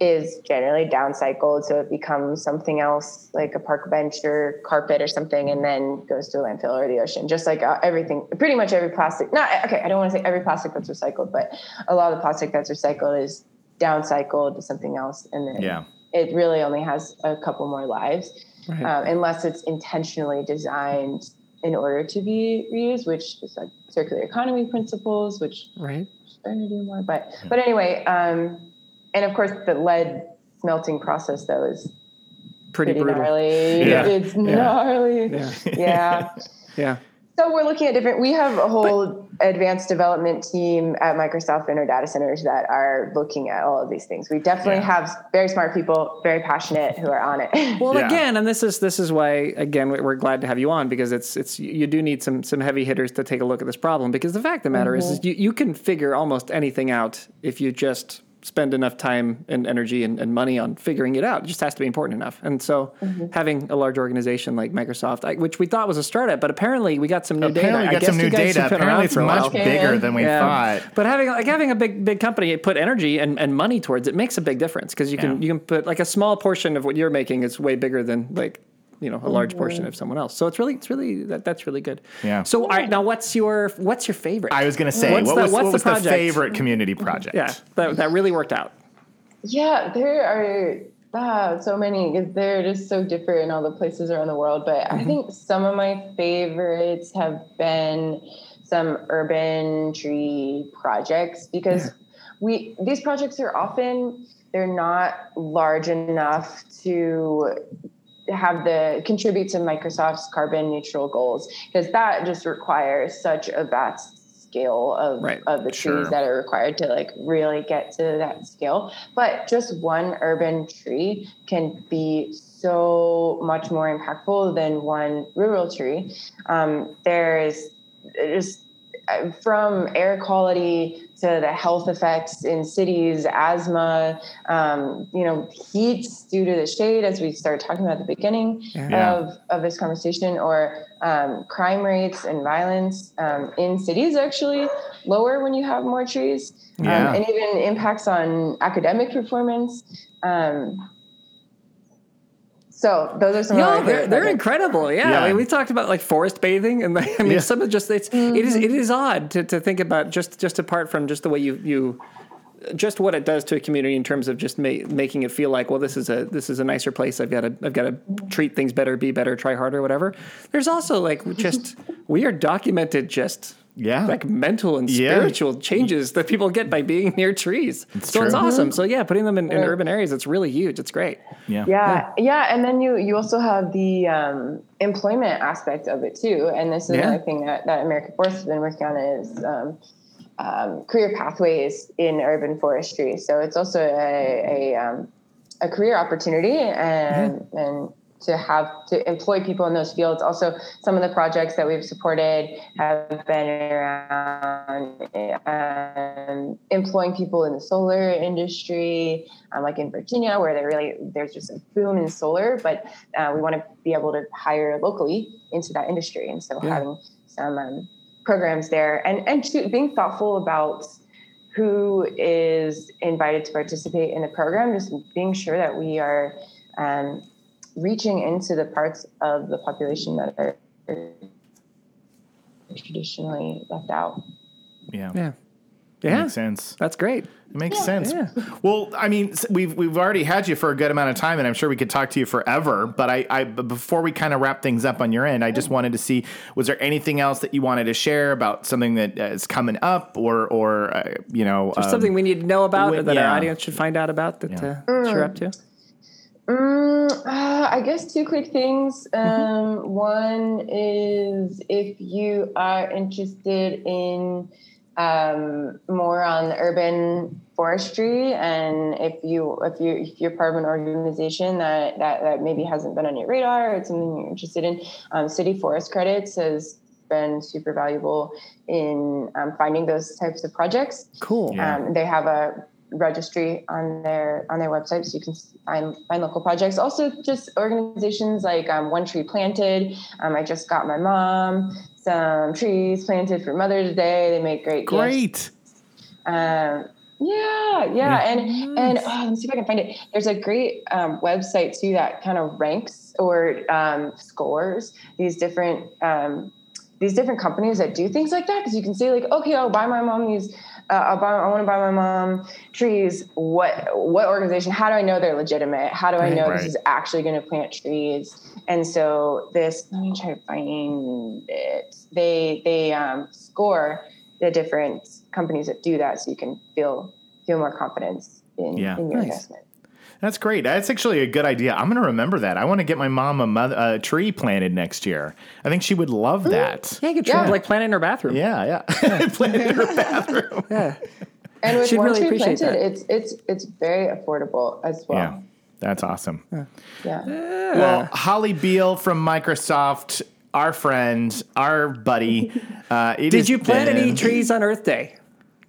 D: is generally downcycled. So it becomes something else like a park bench or carpet or something, and then goes to a landfill or the ocean. Just like uh, everything, pretty much every plastic. Not, okay, I don't want to say every plastic that's recycled, but a lot of the plastic that's recycled is downcycled to something else. And then
C: Yeah.
D: it really only has a couple more lives
B: Right.
D: um, unless it's intentionally designed in order to be reused which is like circular economy principles which
B: right.
D: we're starting to do more but but anyway um, and of course the lead smelting process though is
B: Pretty,
D: pretty
B: brutal.
D: gnarly
C: Yeah. (laughs)
D: it's gnarly
B: Yeah.
D: yeah (laughs)
B: Yeah.
D: so we're looking at different. We have a whole advanced development team at Microsoft in our data centers that are looking at all of these things. We definitely
C: Yeah.
D: have very smart people, very passionate, who are on it. (laughs)
B: Well,
C: Yeah.
B: again, and this is this is why again we- we're glad to have you on because it's it's you do need some some heavy hitters to take a look at this problem because the fact of the matter is, is mm-hmm. you, you can figure almost anything out if you just spend enough time and energy and, and money on figuring it out. It just has to be important enough. And so mm-hmm. having a large organization like Microsoft, I, which we thought was a startup, but apparently we got some new
C: Apparently,
B: data.
C: we
B: I
C: got
B: guess
C: some new data. Apparently, it's much bigger than we
B: Yeah.
C: thought.
B: But having like having a big big company put energy and, and money towards it makes a big difference because you can
C: Yeah.
B: you can put like a small portion of what you're making is way bigger than like you know a large portion of someone else. So it's really it's really that, that's really good.
C: Yeah.
B: So all right, now what's your what's your favorite?
C: I was going to say,
B: What's
C: what
B: the-
C: was,
B: what's
C: what
B: the
C: was the,
B: project?
C: favorite community project?
B: yeah that that really worked out.
D: Yeah, there are ah, so many. 'cause They're just so different in all the places around the world. But I think some of my favorites have been some urban tree projects because we these projects are often they're not large enough to have the contribute to Microsoft's carbon neutral goals because that just requires such a vast scale of,
B: Right.
D: of the trees
C: Sure.
D: that are required to like really get to that scale but just one urban tree can be so much more impactful than one rural tree um, there's just from air quality to the health effects in cities, asthma, um, you know, heat due to the shade, as we started talking about at the beginning
C: Yeah.
D: of, of this conversation, or um, crime rates and violence um, in cities actually lower when you have more trees,
C: Yeah.
D: um, and even impacts on academic performance. So those are some of
B: No,
D: my
B: they're, they're incredible. Yeah,
C: Yeah.
B: I mean, we talked about like forest bathing, and like, I mean,
C: Yeah.
B: some of just it's it is it mm-hmm. is odd to, to think about just just apart from just the way you you just what it does to a community in terms of just ma- making it feel like well this is a this is a nicer place I've got to I've got to treat things better be better try harder whatever there's also like just we are documented just
C: Yeah.
B: like mental and
C: Yeah.
B: spiritual changes that people get by being (laughs) near trees so it's
C: true.
B: awesome so yeah putting them in, in
D: Right.
B: urban areas it's really huge it's great
C: Yeah.
D: yeah yeah and then you you also have the um, employment aspect of it too and this is
B: Yeah.
D: another thing that, that american forest has been working on is um, um, career pathways in urban forestry so it's also a, a, um, a career opportunity and and to have to employ people in those fields. Also some of the projects that we've supported have been around um, employing people in the solar industry um, like in virginia where they really there's just a boom in solar but uh, we want to be able to hire locally into that industry. And so
B: Yeah.
D: having some um, programs there. And and to, being thoughtful about who is invited to participate in the program, just being sure that we are um, reaching into the parts of the population that are traditionally left out.
C: Yeah.
B: Yeah. Yeah.
C: Makes sense.
B: That's great.
C: It makes sense.
B: Yeah.
C: Well, I mean, we've we've already had you for a good amount of time, and I'm sure we could talk to you forever. But I, I but before we kind of wrap things up on your end, I just wanted to see was there anything else that you wanted to share about something that uh, coming up, or or uh, you know, um,
B: something we need to know about or that
C: yeah.
B: our audience should find out about that,
C: Yeah.
B: uh, that you're up to.
D: Mm, uh, I guess two quick things. Um, One is if you are interested in um, more on urban forestry, and if you if you if you're part of an organization that that, that maybe hasn't been on your radar or it's something you're interested in, um, city forest credits has been super valuable in um, finding those types of projects.
B: Cool.
C: Yeah.
D: Um, they have a registry on their on their website, so you can find find local projects. Also, just organizations like um, One Tree Planted. Um, I just got my mom some trees planted for Mother's Day. They make great
C: great.
D: Um, yeah, yeah, and and oh, let me see if I can find it. There's a great um, website too that kind of ranks or um, scores these different um, these different companies that do things like that because you can say like, okay, I'll buy my mom these. Uh, I'll buy, I want to buy my mom trees. What what organization? How do I know they're legitimate? How do I know
C: Right.
D: this is actually going to plant trees? And so this, let me try to find it. They they um, score the different companies that do that, so you can feel feel more confidence in,
C: Yeah.
D: in your
B: Nice.
D: investment.
C: That's great. That's actually a good idea. I'm going to remember that. I want to get my mom a, mother, a tree planted next year. I think she would love that.
B: Yeah, you could try
D: Yeah.
B: like plant it in her bathroom.
C: Yeah, yeah. (laughs) planted in her bathroom. (laughs)
B: Yeah.
D: And with
B: She'd
D: one
B: really
D: tree planted,
B: that.
D: it's it's it's very affordable as well.
C: Yeah,
D: well.
C: that's awesome.
D: Yeah.
C: Well, Holly Beale from Microsoft, our friend, our buddy. (laughs) Uh, it
B: Did you plant
C: been-
B: any trees on Earth Day?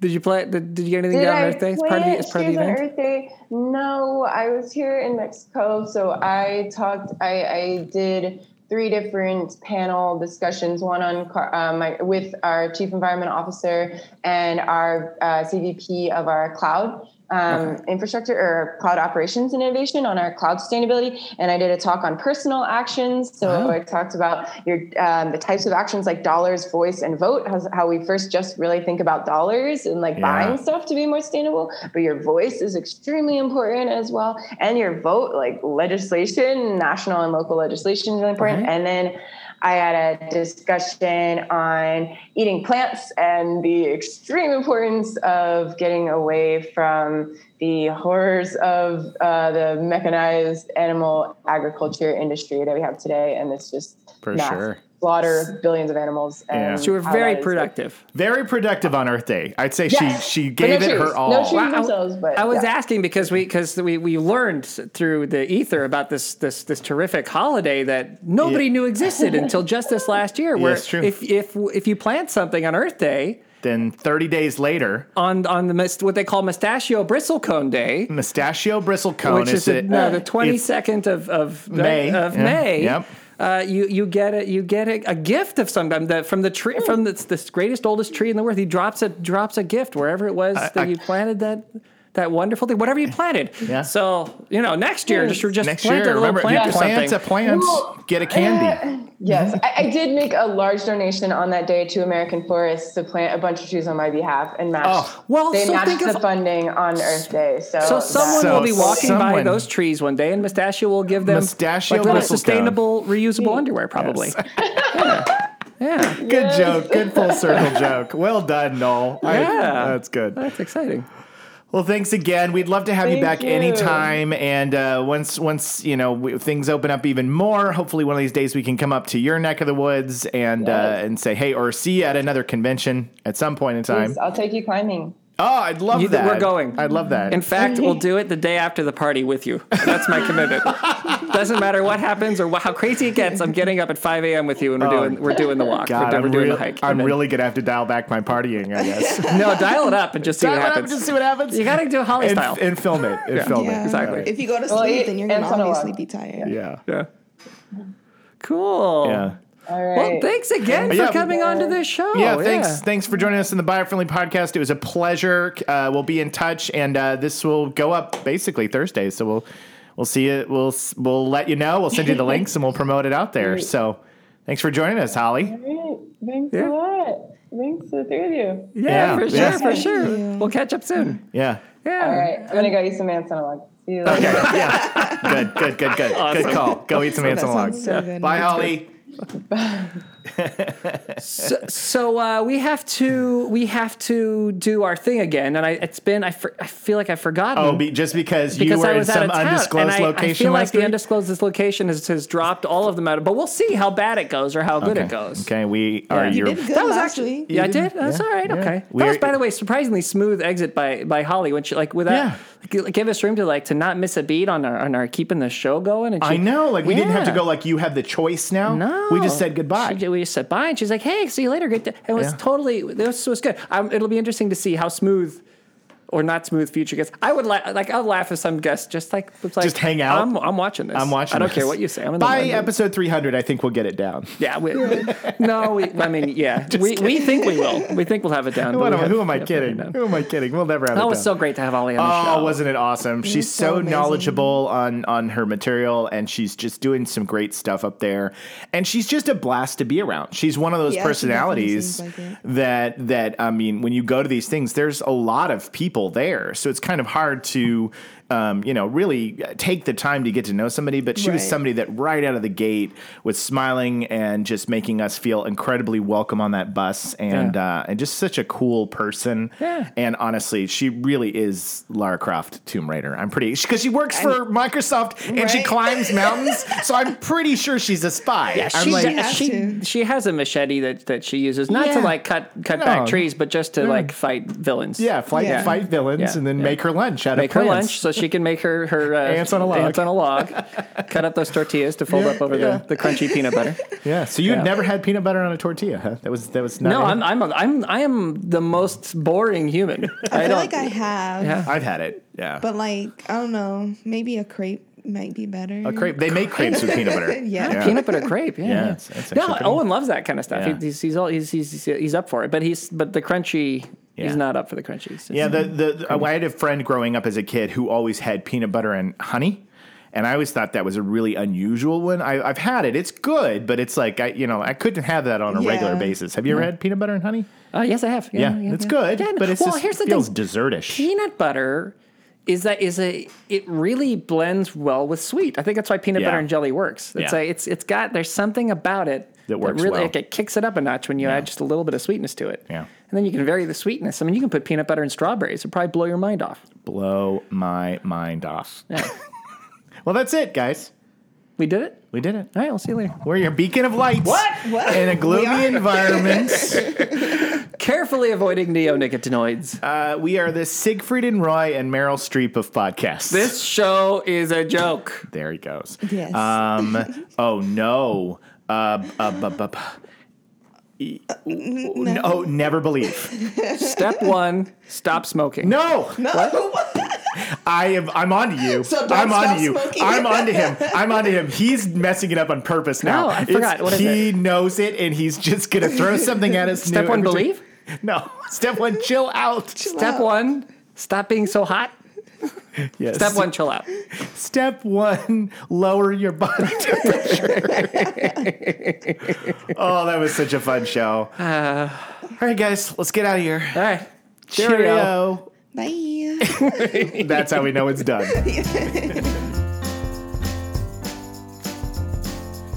B: Did you plant? Did, did you get anything
D: Did
B: down on
D: I
B: Earth Day? It's part of the, it's part of the event.
D: Earth Day? No, I was here in Mexico, so I talked. I, I did three different panel discussions. One on car- uh, my, with our chief environment officer and our uh, CVP of our cloud. Um, infrastructure or cloud operations and innovation on our cloud sustainability, and I did a talk on personal actions. So
B: Wow.
D: I talked about your um, the types of actions like dollars, voice, and vote. How, how we first just really think about dollars and like
C: Yeah.
D: buying stuff to be more sustainable, but your voice is extremely important as well, and your vote, like legislation, national and local legislation, is really important.
B: Right.
D: And then I had a discussion on eating plants and the extreme importance of getting away from the horrors of uh, the mechanized animal agriculture industry that we have today, and it's just
C: For sure.
D: Slaughter billions of animals.
C: Yeah.
D: And
B: So you were very
D: that is-
B: productive.
C: Very productive on Earth Day. I'd say
D: Yes,
C: she she
D: but no
C: gave it
D: trees.
C: her all.
D: No trees
B: Well, I-
D: themselves, but
B: I was
D: yeah.
B: asking because we because we, we learned through the ether about this this this terrific holiday that nobody
C: Yeah.
B: knew existed until just this last year. Where
C: it's true.
B: if if if you plant something on Earth Day
C: Then 30 days later,
B: on on the mis- what they call Mustachio Bristlecone Day,
C: Mustachio Bristlecone
B: which is the,
C: it-
B: no, the twenty second of of
C: May,
B: of
C: yeah,
B: May.
C: yep.
B: Uh, you you get a you get a, a gift of some kind the, from the tree from the, this greatest oldest tree in the world. He drops a drops a gift wherever it was that
C: I-
B: you planted that that wonderful thing, whatever you planted.
C: Yeah.
B: So you know, next year just just
C: Next
B: plant
C: year,
B: a little
C: remember,
B: plant
C: you plant
B: something.
C: a plant,
D: Well,
C: get a candy.
D: Uh, yes, I, I did make a large donation on that day to American Forests to plant a bunch of trees on my behalf and match.
C: Oh,
B: well,
D: they
B: so
D: matched
B: think of-
D: the funding on Earth Day. So,
B: So someone
C: So
B: will be walking by those trees one day, and Mustachio will give them
C: Mustachio
B: like little
C: bristlecone.
B: sustainable, reusable underwear, probably. (laughs) yeah. yeah,
C: Good joke. Good full circle joke. Well done, Noel. I-
B: Yeah.
C: that's good.
B: that's exciting.
C: Well, thanks again. We'd love to have you back
D: you.
C: anytime. And uh, once once you know we, things open up even more, hopefully one of these days we can come up to your neck of the woods and uh, and say hey, or see you at another convention at some point in time.
D: Please, I'll take you climbing.
C: Oh, I'd love
B: You-
C: that.
B: we're going.
C: I'd love that.
B: In fact, we'll do it the day after the party with you. That's my commitment. (laughs) Doesn't matter what happens or how crazy it gets. I'm getting up at 5 a.m. with you, and we're oh, doing we're doing the walk.
C: Oh, God,
B: we're,
C: I'm,
B: we're doing
C: real-
B: the hike.
C: I'm
B: in.
C: really gonna have to dial back my partying. I guess. (laughs)
B: no dial it up and just see
C: Dial
B: what
C: it up
B: happens.
C: and just see what happens.
B: You got to do Holly
C: and,
B: style.
C: and film it. And film
E: Yeah,
C: it.
B: exactly.
E: If you go to sleep,
D: Well,
E: then you're gonna
D: and Sonoma.
E: obviously be tired.
C: Yeah.
B: yeah. Cool.
C: Yeah.
D: All
B: Well, thanks again for
C: Yeah.
B: coming on to this show.
C: yeah, thanks. Thanks for joining us in the Biofriendly podcast. It was a pleasure. Uh, we'll be in touch, and uh, this will go up basically Thursday. So we'll we'll see it. We'll we'll let you know. We'll send you the (laughs) links, and we'll promote it out there. So thanks for joining us, Holly.
D: All right. Thanks
B: Yeah.
D: a lot. Thanks to the three of you.
B: Yeah,
C: Yeah.
B: for sure,
C: Yeah.
B: for sure. We'll catch up soon.
C: Yeah.
B: Yeah.
D: All right. I'm gonna go eat some ants on a log. See you later.
C: yeah. Good, good, good, good. Good call. Go eat some
E: That
C: ants on
E: sounds
C: logs.
E: so.
C: Bye, Holly.
B: So, so uh, we have to we have to do our thing again, and I it's been I, for, I feel like I've forgotten.
C: Oh, be, just because, you
B: because
C: were
B: I
C: in
B: was out
C: some undisclosed
B: and I,
C: location
B: I feel like
C: last
B: the undisclosed location has, has dropped all of them out. But we'll see how bad it goes or how good
C: okay.
B: it goes.
C: Okay, we are.
B: You
E: You
C: your-
E: did good
B: That was
E: last
B: actually
E: week.
B: yeah, I did.
C: did?
B: That's
C: Yeah.
B: all right.
C: Yeah.
B: Okay.
C: We
B: That was, by the way, surprisingly smooth exit by by Holly when she like without
C: Yeah.
B: like, give us room to like to not miss a beat on our on our keeping the show going. And she,
C: I know. Like, we didn't have to go, like, you have the choice now.
B: No,
C: We just said goodbye.
B: She, we just said bye, and she's like, "Hey, see you later." Good. day." It was
C: Yeah.
B: totally. This was good. Um, it'll be interesting to see how smooth or not smooth future guests. I would la- like. I'll laugh if some guests just like was like
C: Just hang out?
B: I'm, I'm watching this.
C: I'm watching
B: I don't
C: this.
B: care what you say. I'm in the
C: By
B: mood.
C: episode 300, I think we'll get it down.
B: Yeah. We, (laughs) no. We, I mean, yeah. We, we think we will. We think we'll have it down.
C: What
B: have-
C: who am I
B: we have to
C: kidding?
B: have it down.
C: Who am I kidding? We'll never have
B: That
C: it
B: was
C: down.
B: so great to have Holly on the oh, show.
C: Oh, wasn't it awesome? She's
E: so
C: so, knowledgeable on on her material, and she's just doing some great stuff up there. And she's just a blast to be around. She's one of those
E: Yeah,
C: personalities
E: like
C: that that I mean, when you go to these things, there's a lot of people there, so it's kind of hard to. Um, you know, really take the time to get to know somebody, but she was somebody that right out of the gate was smiling and just making us feel incredibly welcome on that bus, and
B: Yeah.
C: uh, and just such a cool person.
B: Yeah.
C: And honestly, she really is Lara Croft Tomb Raider. I'm pretty because she works for Microsoft and she climbs (laughs) mountains, so I'm pretty sure she's a spy.
B: Yeah,
C: I'm
B: she,
C: like,
B: d-
E: has
B: she,
E: to.
B: she has a machete that, that she uses not
C: Yeah.
B: to like cut cut
C: No.
B: back trees, but just to like fight villains.
C: yeah, fight
E: Yeah.
C: fight villains
B: Yeah.
C: and then
B: Yeah.
C: make her lunch out
B: make
C: of
B: her
C: plants.
B: lunch so she can make her her uh,
C: Ants on a log.
B: Ants on a log. cut up those tortillas to fold
C: Yeah,
B: up over
C: yeah.
B: the, the crunchy peanut butter.
C: Yeah, so you
B: Yeah.
C: never had peanut butter on a tortilla, huh? That was that was not.
B: No, I'm I'm a, I'm I am the most boring human.
E: I feel like I have,
B: Yeah.
C: I've had it. Yeah,
E: but like I don't know, maybe a crepe might be better.
C: a crepe. They make crepes with peanut butter. (laughs)
E: Yeah.
B: peanut butter crepe. Yeah,
C: Yeah,
B: yeah.
C: it's- it's
B: no, Owen loves that kind of stuff.
C: Yeah.
B: He, he's he's, all, he's he's he's up for it, but he's but the crunchy.
C: Yeah.
B: He's not up for the crunchies.
C: Yeah, the, the, the I had a friend growing up as a kid who always had peanut butter and honey. And I always thought that was a really unusual one. I, I've had it; it's good, but it's like I, you know, I couldn't have that on a regular basis. Have you ever had peanut butter and honey?
B: Uh, yes, I have.
C: Yeah, it's good,
B: Yeah,
C: but it's
B: well,
C: just
B: here's the
C: feels
B: thing.
C: dessertish.
B: peanut butter is that is a it really blends well with sweet. I think that's why peanut
C: Yeah.
B: butter and jelly works. It's
C: Yeah.
B: a it's it's got there's something about it
C: That works
B: really
C: well.
B: like, it kicks it up a notch when you add just a little bit of sweetness to it.
C: Yeah.
B: And then you can vary the sweetness. I mean, you can put peanut butter and strawberries. It'll probably blow your mind off.
C: Blow my mind off.
B: Yeah. (laughs)
C: Well, that's it, guys.
B: we did it.
C: We did it.
B: All right, we'll see you later.
C: We're your beacon of light. What?
E: What?
C: In a gloomy environment. (laughs)
B: Carefully avoiding neonicotinoids.
C: uh, we are the Siegfried and Roy and Meryl Streep of podcasts.
B: this show is a joke.
C: There he goes.
E: Yes.
C: Um. (laughs) oh no. Uh. uh bu- bu- bu- no. Oh, never believe. (laughs)
B: Step one: stop smoking.
C: No.
E: No.
C: I am. I'm on to you.
E: So
C: I'm on to you.
E: smoking.
C: I'm on to him. I'm on to him. He's messing it up on purpose now.
B: No, I forgot. What is
C: he
B: it?
C: knows it, and he's just gonna throw something at us.
B: Step
C: new
B: one:
C: every time-
B: believe.
C: No. (laughs) Step one: chill out.
B: Step
E: out.
B: one: stop being so hot. (laughs)
C: Yes.
B: Step one: chill out.
C: Step one: lower your body (laughs) temperature. oh, that was such a fun show.
B: Uh.
C: All right, guys, let's get out of here.
B: All right. Cheerio.
C: Cheerio.
E: Bye. (laughs)
C: That's how we know it's done.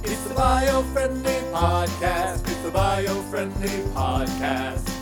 A: It's the bio friendly podcast. It's the bio friendly podcast.